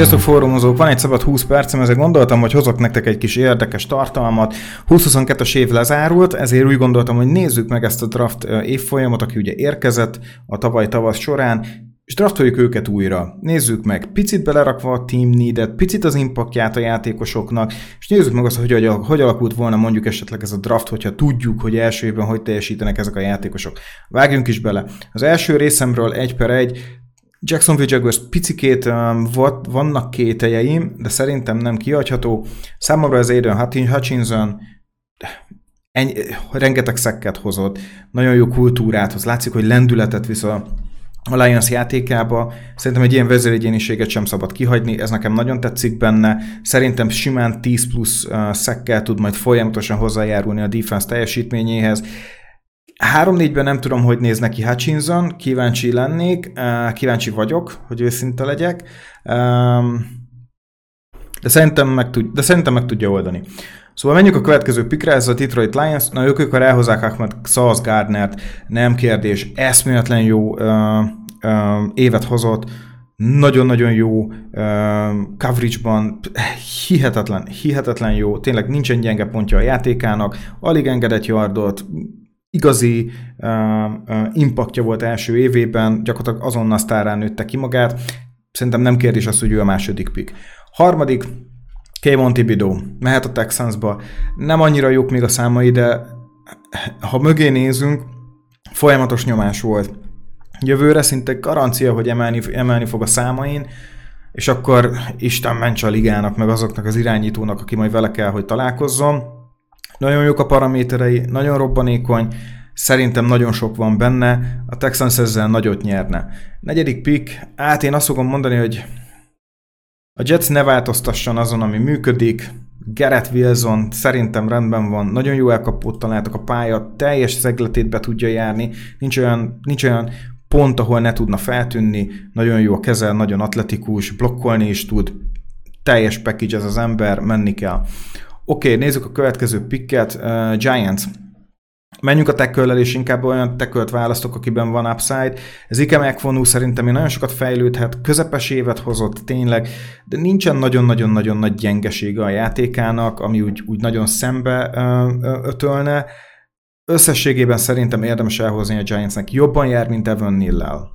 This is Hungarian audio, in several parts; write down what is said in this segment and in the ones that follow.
Sziasztok fórumozók, van egy szabad 20 percem, ezért gondoltam, hogy hozok nektek egy kis érdekes tartalmat. 2022-es év lezárult, ezért úgy gondoltam, hogy nézzük meg ezt a draft évfolyamot, aki ugye érkezett a tavaly tavasz során, és draftoljuk őket újra. Nézzük meg, picit belerakva a team needet, picit az impactját a játékosoknak, és nézzük meg azt, hogy hogy alakult volna mondjuk esetleg ez a draft, hogyha tudjuk, hogy első évben hogy teljesítenek ezek a játékosok. Vágjunk is bele. Az első részemről egy per egy Jacksonville Jaguars picikét um, vannak kételjeim, de szerintem nem kiadható. Számomra az Aiden Hutchinson ennyi, rengeteg szekket hozott, nagyon jó kultúrát hoz, látszik, hogy lendületet visz a, a Lions játékába. Szerintem egy ilyen vezéregyéniséget sem szabad kihagyni, ez nekem nagyon tetszik benne. Szerintem simán 10 plusz uh, szekkel tud majd folyamatosan hozzájárulni a defense teljesítményéhez. 3-4-ben nem tudom, hogy néz neki Hutchinson, kíváncsi lennék, kíváncsi vagyok, hogy őszinte legyek, de szerintem meg, tud, de szerintem meg tudja oldani. Szóval menjünk a következő pikre, ez a Detroit Lions, na ők akkor elhozzák Ahmed Sauce Gardnert, nem kérdés, eszméletlen jó uh, uh, évet hozott, nagyon-nagyon jó uh, coverage-ban, hihetetlen, hihetetlen jó, tényleg nincsen gyenge pontja a játékának, alig engedett yardot, igazi impactja volt első évében, gyakorlatilag azonnal sztárán nőtte ki magát. Szerintem nem kérdés az, hogy ő a második pick. Harmadik, Kayvon Thibodeau. Mehet a Texansba. Nem annyira jók még a számai, de ha mögé nézünk, folyamatos nyomás volt. Jövőre szinte garancia, hogy emelni, emelni fog a számain, és akkor Isten ments a ligának, meg azoknak az irányítónak, aki majd vele kell, hogy találkozzon nagyon jók a paraméterei, nagyon robbanékony, szerintem nagyon sok van benne, a Texans ezzel nagyot nyerne. Negyedik pick, hát én azt fogom mondani, hogy a Jets ne változtasson azon, ami működik, Garrett Wilson szerintem rendben van, nagyon jó elkapót találtak a pálya, teljes szegletét be tudja járni, nincs olyan, nincs olyan pont, ahol ne tudna feltűnni, nagyon jó a kezel, nagyon atletikus, blokkolni is tud, teljes package ez az ember, menni kell. Oké, okay, nézzük a következő picket. Uh, Giants. Menjünk a tackle és inkább olyan tackle választok, akiben van upside. Ez Ike megfonul szerintem én nagyon sokat fejlődhet, közepes évet hozott tényleg, de nincsen nagyon-nagyon-nagyon nagy gyengesége a játékának, ami úgy, úgy nagyon szembe ötölne. Összességében szerintem érdemes elhozni a Giantsnek. Jobban jár, mint Evan Nillel.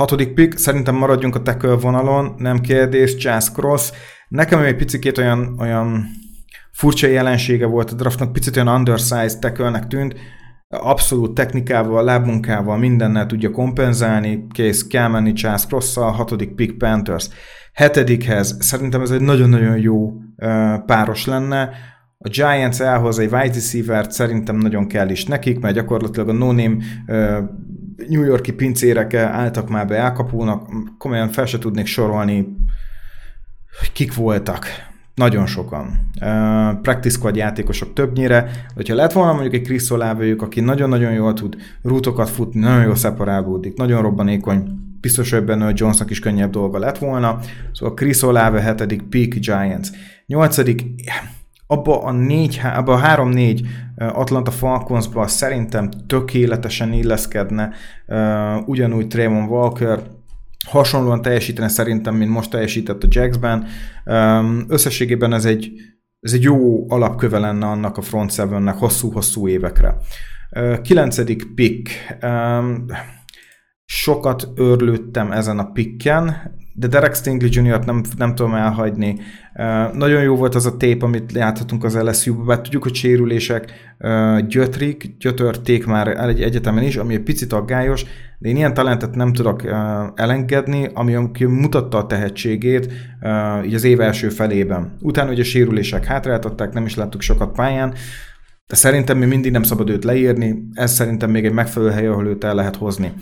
Hatodik pick, szerintem maradjunk a tackle vonalon, nem kérdés, Chas Cross. Nekem egy picit olyan, olyan furcsa jelensége volt a draftnak, picit olyan undersized tackle tűnt, abszolút technikával, lábmunkával, mindennel tudja kompenzálni, kész, kell menni Charles cross hatodik pick Panthers. Hetedikhez szerintem ez egy nagyon-nagyon jó páros lenne, a Giants elhoz egy wide receiver szerintem nagyon kell is nekik, mert gyakorlatilag a no-name New Yorki pincérek álltak már be elkapónak, komolyan fel se tudnék sorolni kik voltak. Nagyon sokan. Uh, practice squad játékosok többnyire. Hogyha lett volna mondjuk egy Chris Olave aki nagyon-nagyon jól tud rútokat futni, nagyon jól szeparálódik, nagyon robbanékony, biztos, hogy benne, hogy Jonesnak is könnyebb dolga lett volna. Szóval Chris Olave hetedik Peak Giants. Nyolcadik, abba a, négy, abba a három-négy Atlanta Falconsba szerintem tökéletesen illeszkedne uh, ugyanúgy Trayvon Walker, hasonlóan teljesítene szerintem, mint most teljesített a Jacksben. Összességében ez egy, ez egy jó alapköve lenne annak a front seven hosszú-hosszú évekre. Kilencedik pick. Sokat örlődtem ezen a picken, de Derek Stingley Jr. nem, nem tudom elhagyni. Nagyon jó volt az a tép, amit láthatunk az LSU-ban, bár tudjuk, hogy sérülések uh, gyötrik, gyötörték már egy egyetemen is, ami egy picit aggályos, de én ilyen talentet nem tudok uh, elengedni, ami, ami mutatta a tehetségét így az év első felében. Utána ugye sérülések hátráltatták, nem is láttuk sokat pályán, de szerintem mi mindig nem szabad őt leírni, ez szerintem még egy megfelelő hely, ahol őt el lehet hozni.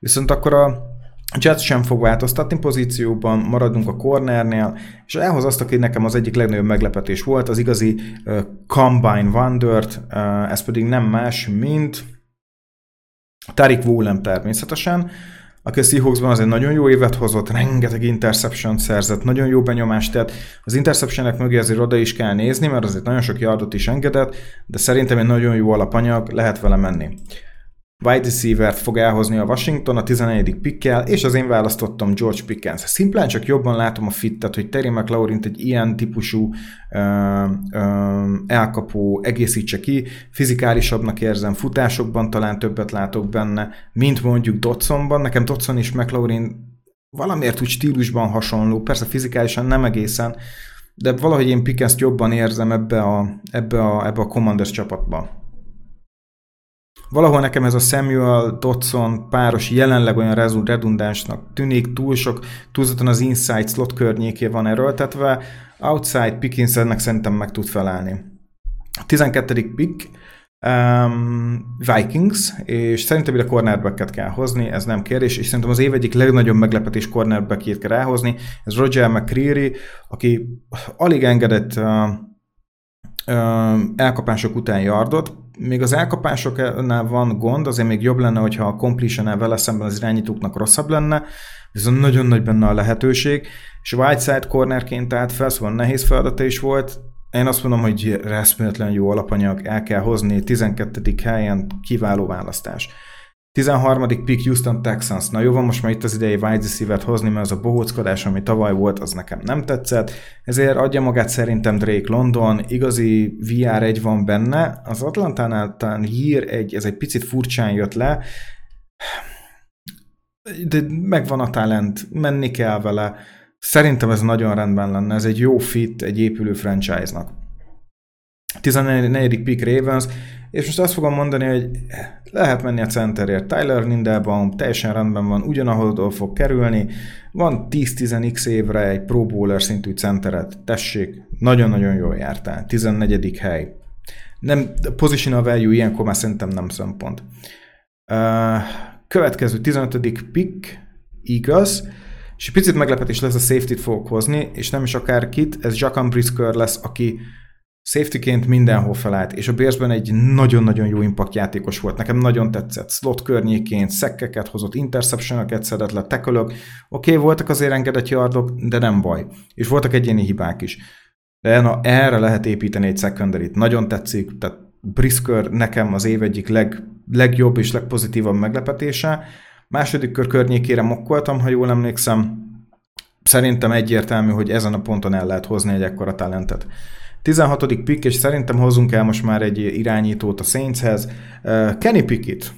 Viszont akkor a Jets sem fog változtatni pozícióban, maradunk a cornernél, és elhoz azt, aki nekem az egyik legnagyobb meglepetés volt, az igazi uh, Combine Wondert, uh, ez pedig nem más, mint Tarik Woolen természetesen, aki a Seahawksban azért nagyon jó évet hozott, rengeteg interception szerzett, nagyon jó benyomást tett. Az interceptionek mögé azért oda is kell nézni, mert azért nagyon sok yardot is engedett, de szerintem egy nagyon jó alapanyag, lehet vele menni. Wide receiver fog elhozni a Washington a 14. pikkel, és az én választottam George Pickens. Szimplán csak jobban látom a fittet, hogy Terry McLaurin egy ilyen típusú ö, ö, elkapó egészítse ki, fizikálisabbnak érzem, futásokban talán többet látok benne, mint mondjuk Dotsonban. Nekem Dotson és McLaurin valamiért úgy stílusban hasonló, persze fizikálisan nem egészen, de valahogy én Pickens jobban érzem ebbe a, ebbe a, ebbe a Commanders csapatba. Valahol nekem ez a Samuel Dodson páros jelenleg olyan redundánsnak tűnik, túl sok, túlzottan az inside slot környéké van erőltetve, outside Pickinsnek szerintem meg tud felállni. A 12. pick um, Vikings, és szerintem ide cornerbacket kell hozni, ez nem kérdés, és szerintem az év egyik legnagyobb meglepetés cornerbackét kell elhozni, ez Roger McCreary, aki alig engedett uh, uh, elkapások után yardot, még az elkapásoknál van gond, azért még jobb lenne, hogyha a completion vele szemben az irányítóknak rosszabb lenne, viszont nagyon nagy benne a lehetőség, és Whiteside cornerként tehát felszóval nehéz feladata is volt, én azt mondom, hogy reszméletlen jó alapanyag, el kell hozni, 12. helyen kiváló választás. 13. pick Houston Texans. Na jó, van most már itt az idei wide receiver hozni, mert az a bohóckodás, ami tavaly volt, az nekem nem tetszett. Ezért adja magát szerintem Drake London, igazi VR1 van benne. Az Atlantánál talán Year egy, ez egy picit furcsán jött le, de megvan a talent, menni kell vele. Szerintem ez nagyon rendben lenne, ez egy jó fit egy épülő franchise-nak. 14. pick Ravens, és most azt fogom mondani, hogy lehet menni a centerért. Tyler Lindelbaum teljesen rendben van, ugyanahol fog kerülni. Van 10-10x évre egy Pro Bowler szintű centeret. Tessék, nagyon-nagyon jól jártál. 14. hely. Nem, positional value ilyenkor már szerintem nem szempont. Következő 15. pick, igaz, és picit meglepetés lesz a safety-t fogok hozni, és nem is akárkit, ez Jackan Brisker lesz, aki safetyként mindenhol felállt, és a Bearsben egy nagyon-nagyon jó impact játékos volt. Nekem nagyon tetszett. Slot környékén szekkeket hozott, interception szedett le, tekölök. Oké, okay, voltak azért engedett yardok, de nem baj. És voltak egyéni hibák is. De na, erre lehet építeni egy secondary Nagyon tetszik, tehát Brisker nekem az év egyik leg, legjobb és legpozitívabb meglepetése. Második kör környékére mokkoltam, ha jól emlékszem. Szerintem egyértelmű, hogy ezen a ponton el lehet hozni egy ekkora talentet. 16. pick, és szerintem hozzunk el most már egy irányítót a Saintshez. Kenny Pickett.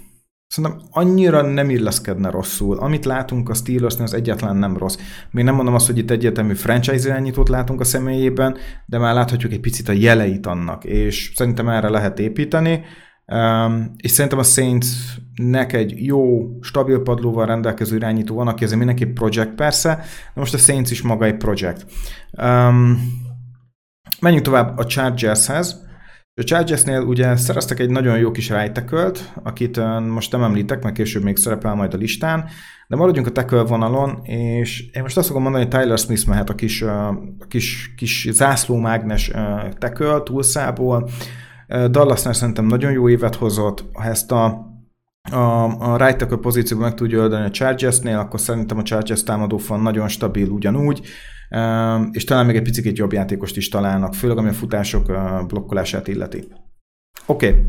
Szerintem annyira nem illeszkedne rosszul. Amit látunk a Steelersnél, az egyetlen nem rossz. Még nem mondom azt, hogy itt egyetemű franchise irányítót látunk a személyében, de már láthatjuk egy picit a jeleit annak, és szerintem erre lehet építeni. Um, és szerintem a Saintsnek egy jó, stabil padlóval rendelkező irányító van, aki ezért mindenképp projekt persze, de most a Saints is maga egy projekt. Um, Menjünk tovább a Chargershez. A Chargersnél ugye szereztek egy nagyon jó kis right akit most nem említek, mert később még szerepel majd a listán, de maradjunk a tackle vonalon, és én most azt fogom mondani, hogy Tyler Smith mehet a kis, a kis, kis zászlómágnes tackle túlszából. Dallasnál szerintem nagyon jó évet hozott, ha ezt a a, a right pozícióban meg tudja oldani a Chargersnél, akkor szerintem a Chargers támadófal nagyon stabil ugyanúgy és talán még egy picit jobb játékost is találnak, főleg ami a futások blokkolását illeti. Oké. Okay.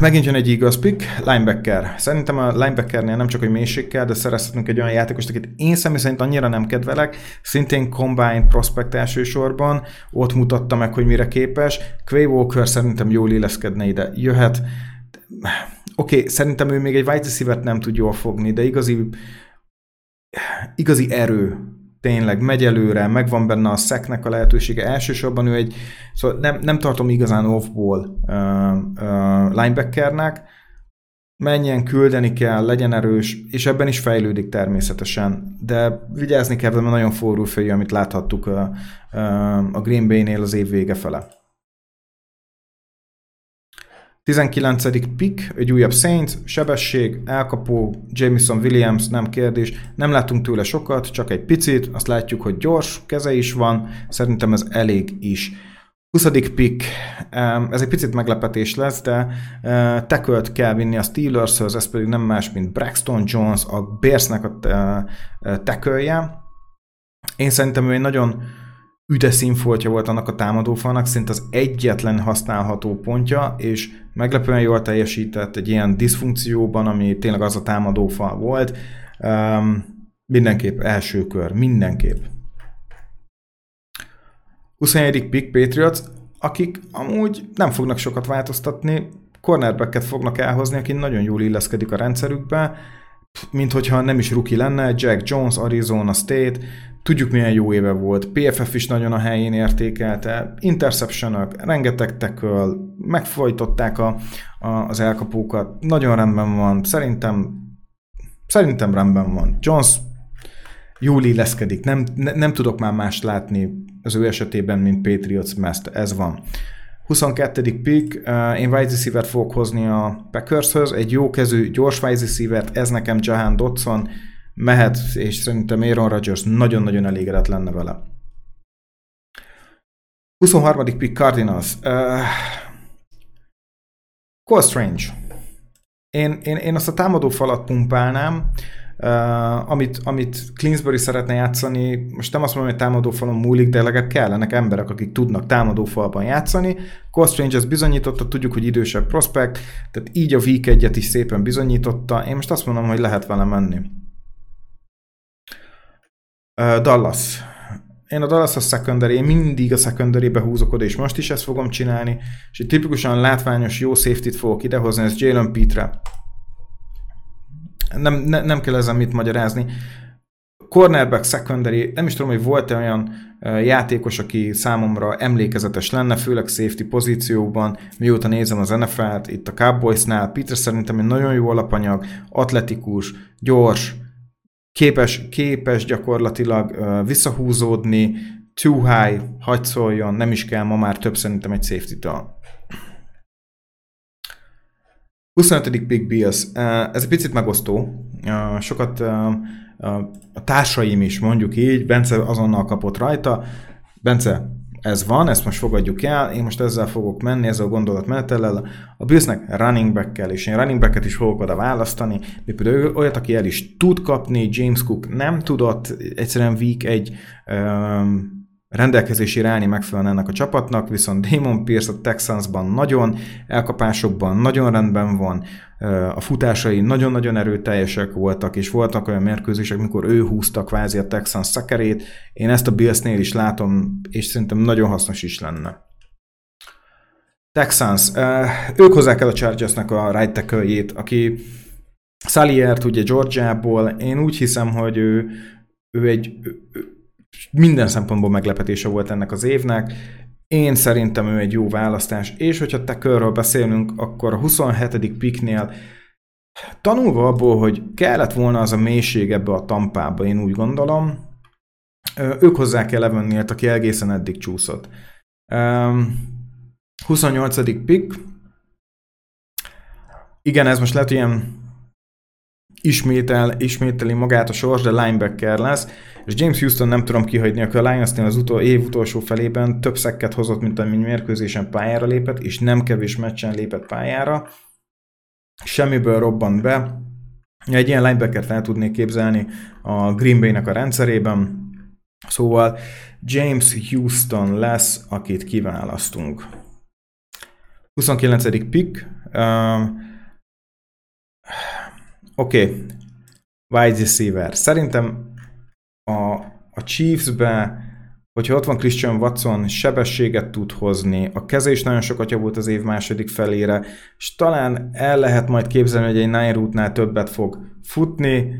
megint jön egy igaz pick, linebacker. Szerintem a linebackernél nem csak, hogy mélység de szerezhetünk egy olyan játékost, akit én személy szerint annyira nem kedvelek, szintén combine prospect elsősorban, ott mutatta meg, hogy mire képes. Quay Walker szerintem jól illeszkedne ide, jöhet. Oké, okay, szerintem ő még egy wide receiver nem tud jól fogni, de igazi igazi erő, tényleg megy előre, megvan benne a szeknek a lehetősége. Elsősorban ő egy, szóval nem, nem tartom igazán off-ball uh, uh, linebackernek, menjen, küldeni kell, legyen erős, és ebben is fejlődik természetesen, de vigyázni kell, mert nagyon forró fejű, amit láthattuk a, a Green Bay-nél az év vége fele. 19. pick, egy újabb Saints, sebesség, elkapó, Jameson Williams, nem kérdés. Nem látunk tőle sokat, csak egy picit, azt látjuk, hogy gyors, keze is van, szerintem ez elég is. 20. pick, ez egy picit meglepetés lesz, de eh, tekölt kell vinni a steelers ez pedig nem más, mint Braxton Jones, a Bearsnek a tekölje. Én szerintem ő egy nagyon üde színfoltja volt annak a támadófalnak, szinte az egyetlen használható pontja, és meglepően jól teljesített egy ilyen diszfunkcióban, ami tényleg az a támadófal volt. Um, mindenképp első kör, mindenképp. 21. pick Patriots, akik amúgy nem fognak sokat változtatni, cornerbacket fognak elhozni, aki nagyon jól illeszkedik a rendszerükbe, mint hogyha nem is ruki lenne, Jack Jones, Arizona State, tudjuk milyen jó éve volt, PFF is nagyon a helyén értékelte, interceptionok, rengeteg tackle, megfojtották a, a, az elkapókat, nagyon rendben van, szerintem szerintem rendben van. Jones jól illeszkedik, nem, ne, nem tudok már mást látni az ő esetében, mint Patriots, mert ez van. 22. pick, uh, én wide receiver fogok hozni a Packershöz, egy jó kezű, gyors wide receiver ez nekem Jahan Dodson, mehet, és szerintem Aaron Rodgers nagyon-nagyon elégedett lenne vele. 23. pick Cardinals. Uh, Cole Strange. Én, én, én azt a támadó falat pumpálnám, Uh, amit, amit Clinsbury szeretne játszani, most nem azt mondom, hogy támadófalon múlik, de legalább kellenek emberek, akik tudnak támadófalban játszani. Cole Strange ezt bizonyította, tudjuk, hogy idősebb prospekt, tehát így a Week 1 is szépen bizonyította. Én most azt mondom, hogy lehet vele menni. Dallas. Én a Dallas a secondary, én mindig a secondary húzok oda, és most is ezt fogom csinálni, és egy tipikusan látványos jó safety-t fogok idehozni, ez Jalen Petre nem, ne, nem kell ezen mit magyarázni. Cornerback, secondary, nem is tudom, hogy volt-e olyan játékos, aki számomra emlékezetes lenne, főleg safety pozícióban, mióta nézem az NFL-t, itt a Cowboysnál, Peter szerintem egy nagyon jó alapanyag, atletikus, gyors, képes, képes gyakorlatilag visszahúzódni, too high, hagy szóljon, nem is kell ma már több szerintem egy safety-től. 25. Big Bills. Ez egy picit megosztó. Sokat a társaim is, mondjuk így, Bence azonnal kapott rajta. Bence, ez van, ezt most fogadjuk el, én most ezzel fogok menni, ezzel a gondolatmenetellel. A Billsnek running back-kel, és én running back-et is fogok oda választani, mi például olyat, aki el is tud kapni, James Cook nem tudott, egyszerűen week egy um, rendelkezésére állni megfelelően ennek a csapatnak, viszont Damon Pierce a Texansban nagyon, elkapásokban nagyon rendben van, a futásai nagyon-nagyon erőteljesek voltak, és voltak olyan mérkőzések, mikor ő húzta kvázi a Texans szekerét. Én ezt a Billsnél is látom, és szerintem nagyon hasznos is lenne. Texans, ők hozzák el a Chargersnek a right tackle aki Saliert ugye Georgiából, én úgy hiszem, hogy ő, ő egy ő, minden szempontból meglepetése volt ennek az évnek. Én szerintem ő egy jó választás, és hogyha te körről beszélünk, akkor a 27. piknél tanulva abból, hogy kellett volna az a mélység ebbe a tampába, én úgy gondolom, ők hozzá kell levenni, aki egészen eddig csúszott. 28. pick. Igen, ez most lehet ilyen ismétel, ismételi magát a sors, de linebacker lesz, és James Houston nem tudom kihagyni, akkor a Lionsnél az utol, év utolsó felében több szekket hozott, mint amennyi mérkőzésen pályára lépett, és nem kevés meccsen lépett pályára. Semmiből robbant be. Egy ilyen linebackert fel tudnék képzelni a Green Bay-nek a rendszerében. Szóval James Houston lesz, akit kiválasztunk. 29. pick. Oké, okay. wide receiver. Szerintem a, a Chiefs-be, hogyha ott van Christian Watson, sebességet tud hozni, a keze is nagyon sokat javult az év második felére, és talán el lehet majd képzelni, hogy egy Nine Route-nál többet fog futni,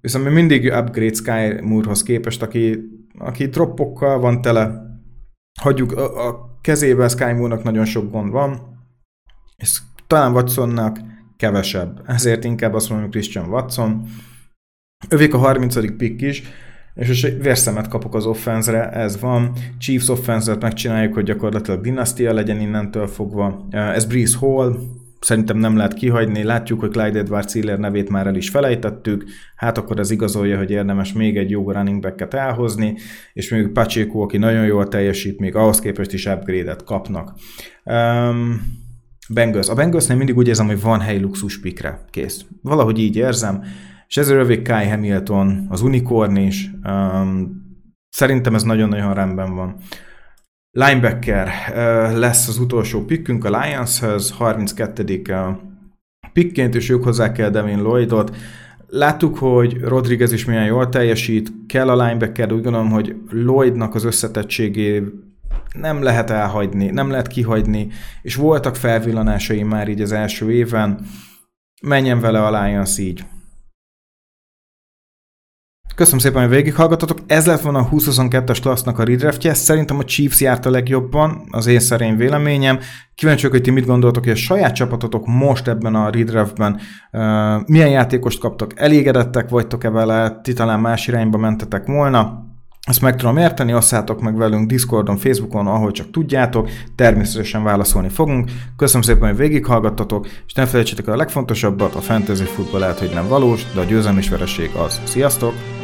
viszont még mindig upgrade Sky Moore-hoz képest, aki, aki droppokkal van tele, hagyjuk a, a kezében Sky Moore-nak nagyon sok gond van, és talán Watsonnak kevesebb. Ezért inkább azt mondom, Christian Watson. Övék a 30. pick is, és most vérszemet kapok az offenzre, ez van. Chiefs offenzet megcsináljuk, hogy gyakorlatilag dinasztia legyen innentől fogva. Ez Breeze Hall, szerintem nem lehet kihagyni. Látjuk, hogy Clyde Edwards Hiller nevét már el is felejtettük, hát akkor ez igazolja, hogy érdemes még egy jó running back-et elhozni, és még Pacheco, aki nagyon jól teljesít, még ahhoz képest is upgrade-et kapnak. Um, Bengals. A Bengalsnél mindig úgy érzem, hogy van hely luxus pikre. Kész. Valahogy így érzem. És ezért övég Kai Hamilton, az Unicorn is, um, Szerintem ez nagyon-nagyon rendben van. Linebacker lesz az utolsó pikkünk a Lionshez, 32. pickként, és ők hozzák el Devin Lloydot. Láttuk, hogy Rodriguez is milyen jól teljesít, kell a linebacker, úgy gondolom, hogy Lloydnak az összetettségé nem lehet elhagyni, nem lehet kihagyni, és voltak felvillanásai már így az első éven, menjen vele a Lions így. Köszönöm szépen, hogy végighallgatotok. Ez lett volna a 2022-es klassznak a redraftje. Szerintem a Chiefs járt a legjobban, az én szerény véleményem. Kíváncsiak, hogy ti mit gondoltok, hogy a saját csapatotok most ebben a redraftben uh, milyen játékost kaptak, elégedettek vagytok-e vele, ti talán más irányba mentetek volna. Ezt meg tudom érteni, osszátok meg velünk Discordon, Facebookon, ahol csak tudjátok, természetesen válaszolni fogunk. Köszönöm szépen, hogy végighallgattatok, és ne felejtsétek a legfontosabbat, a fantasy futball lehet, hogy nem valós, de a győzelmi vereség az. Sziasztok!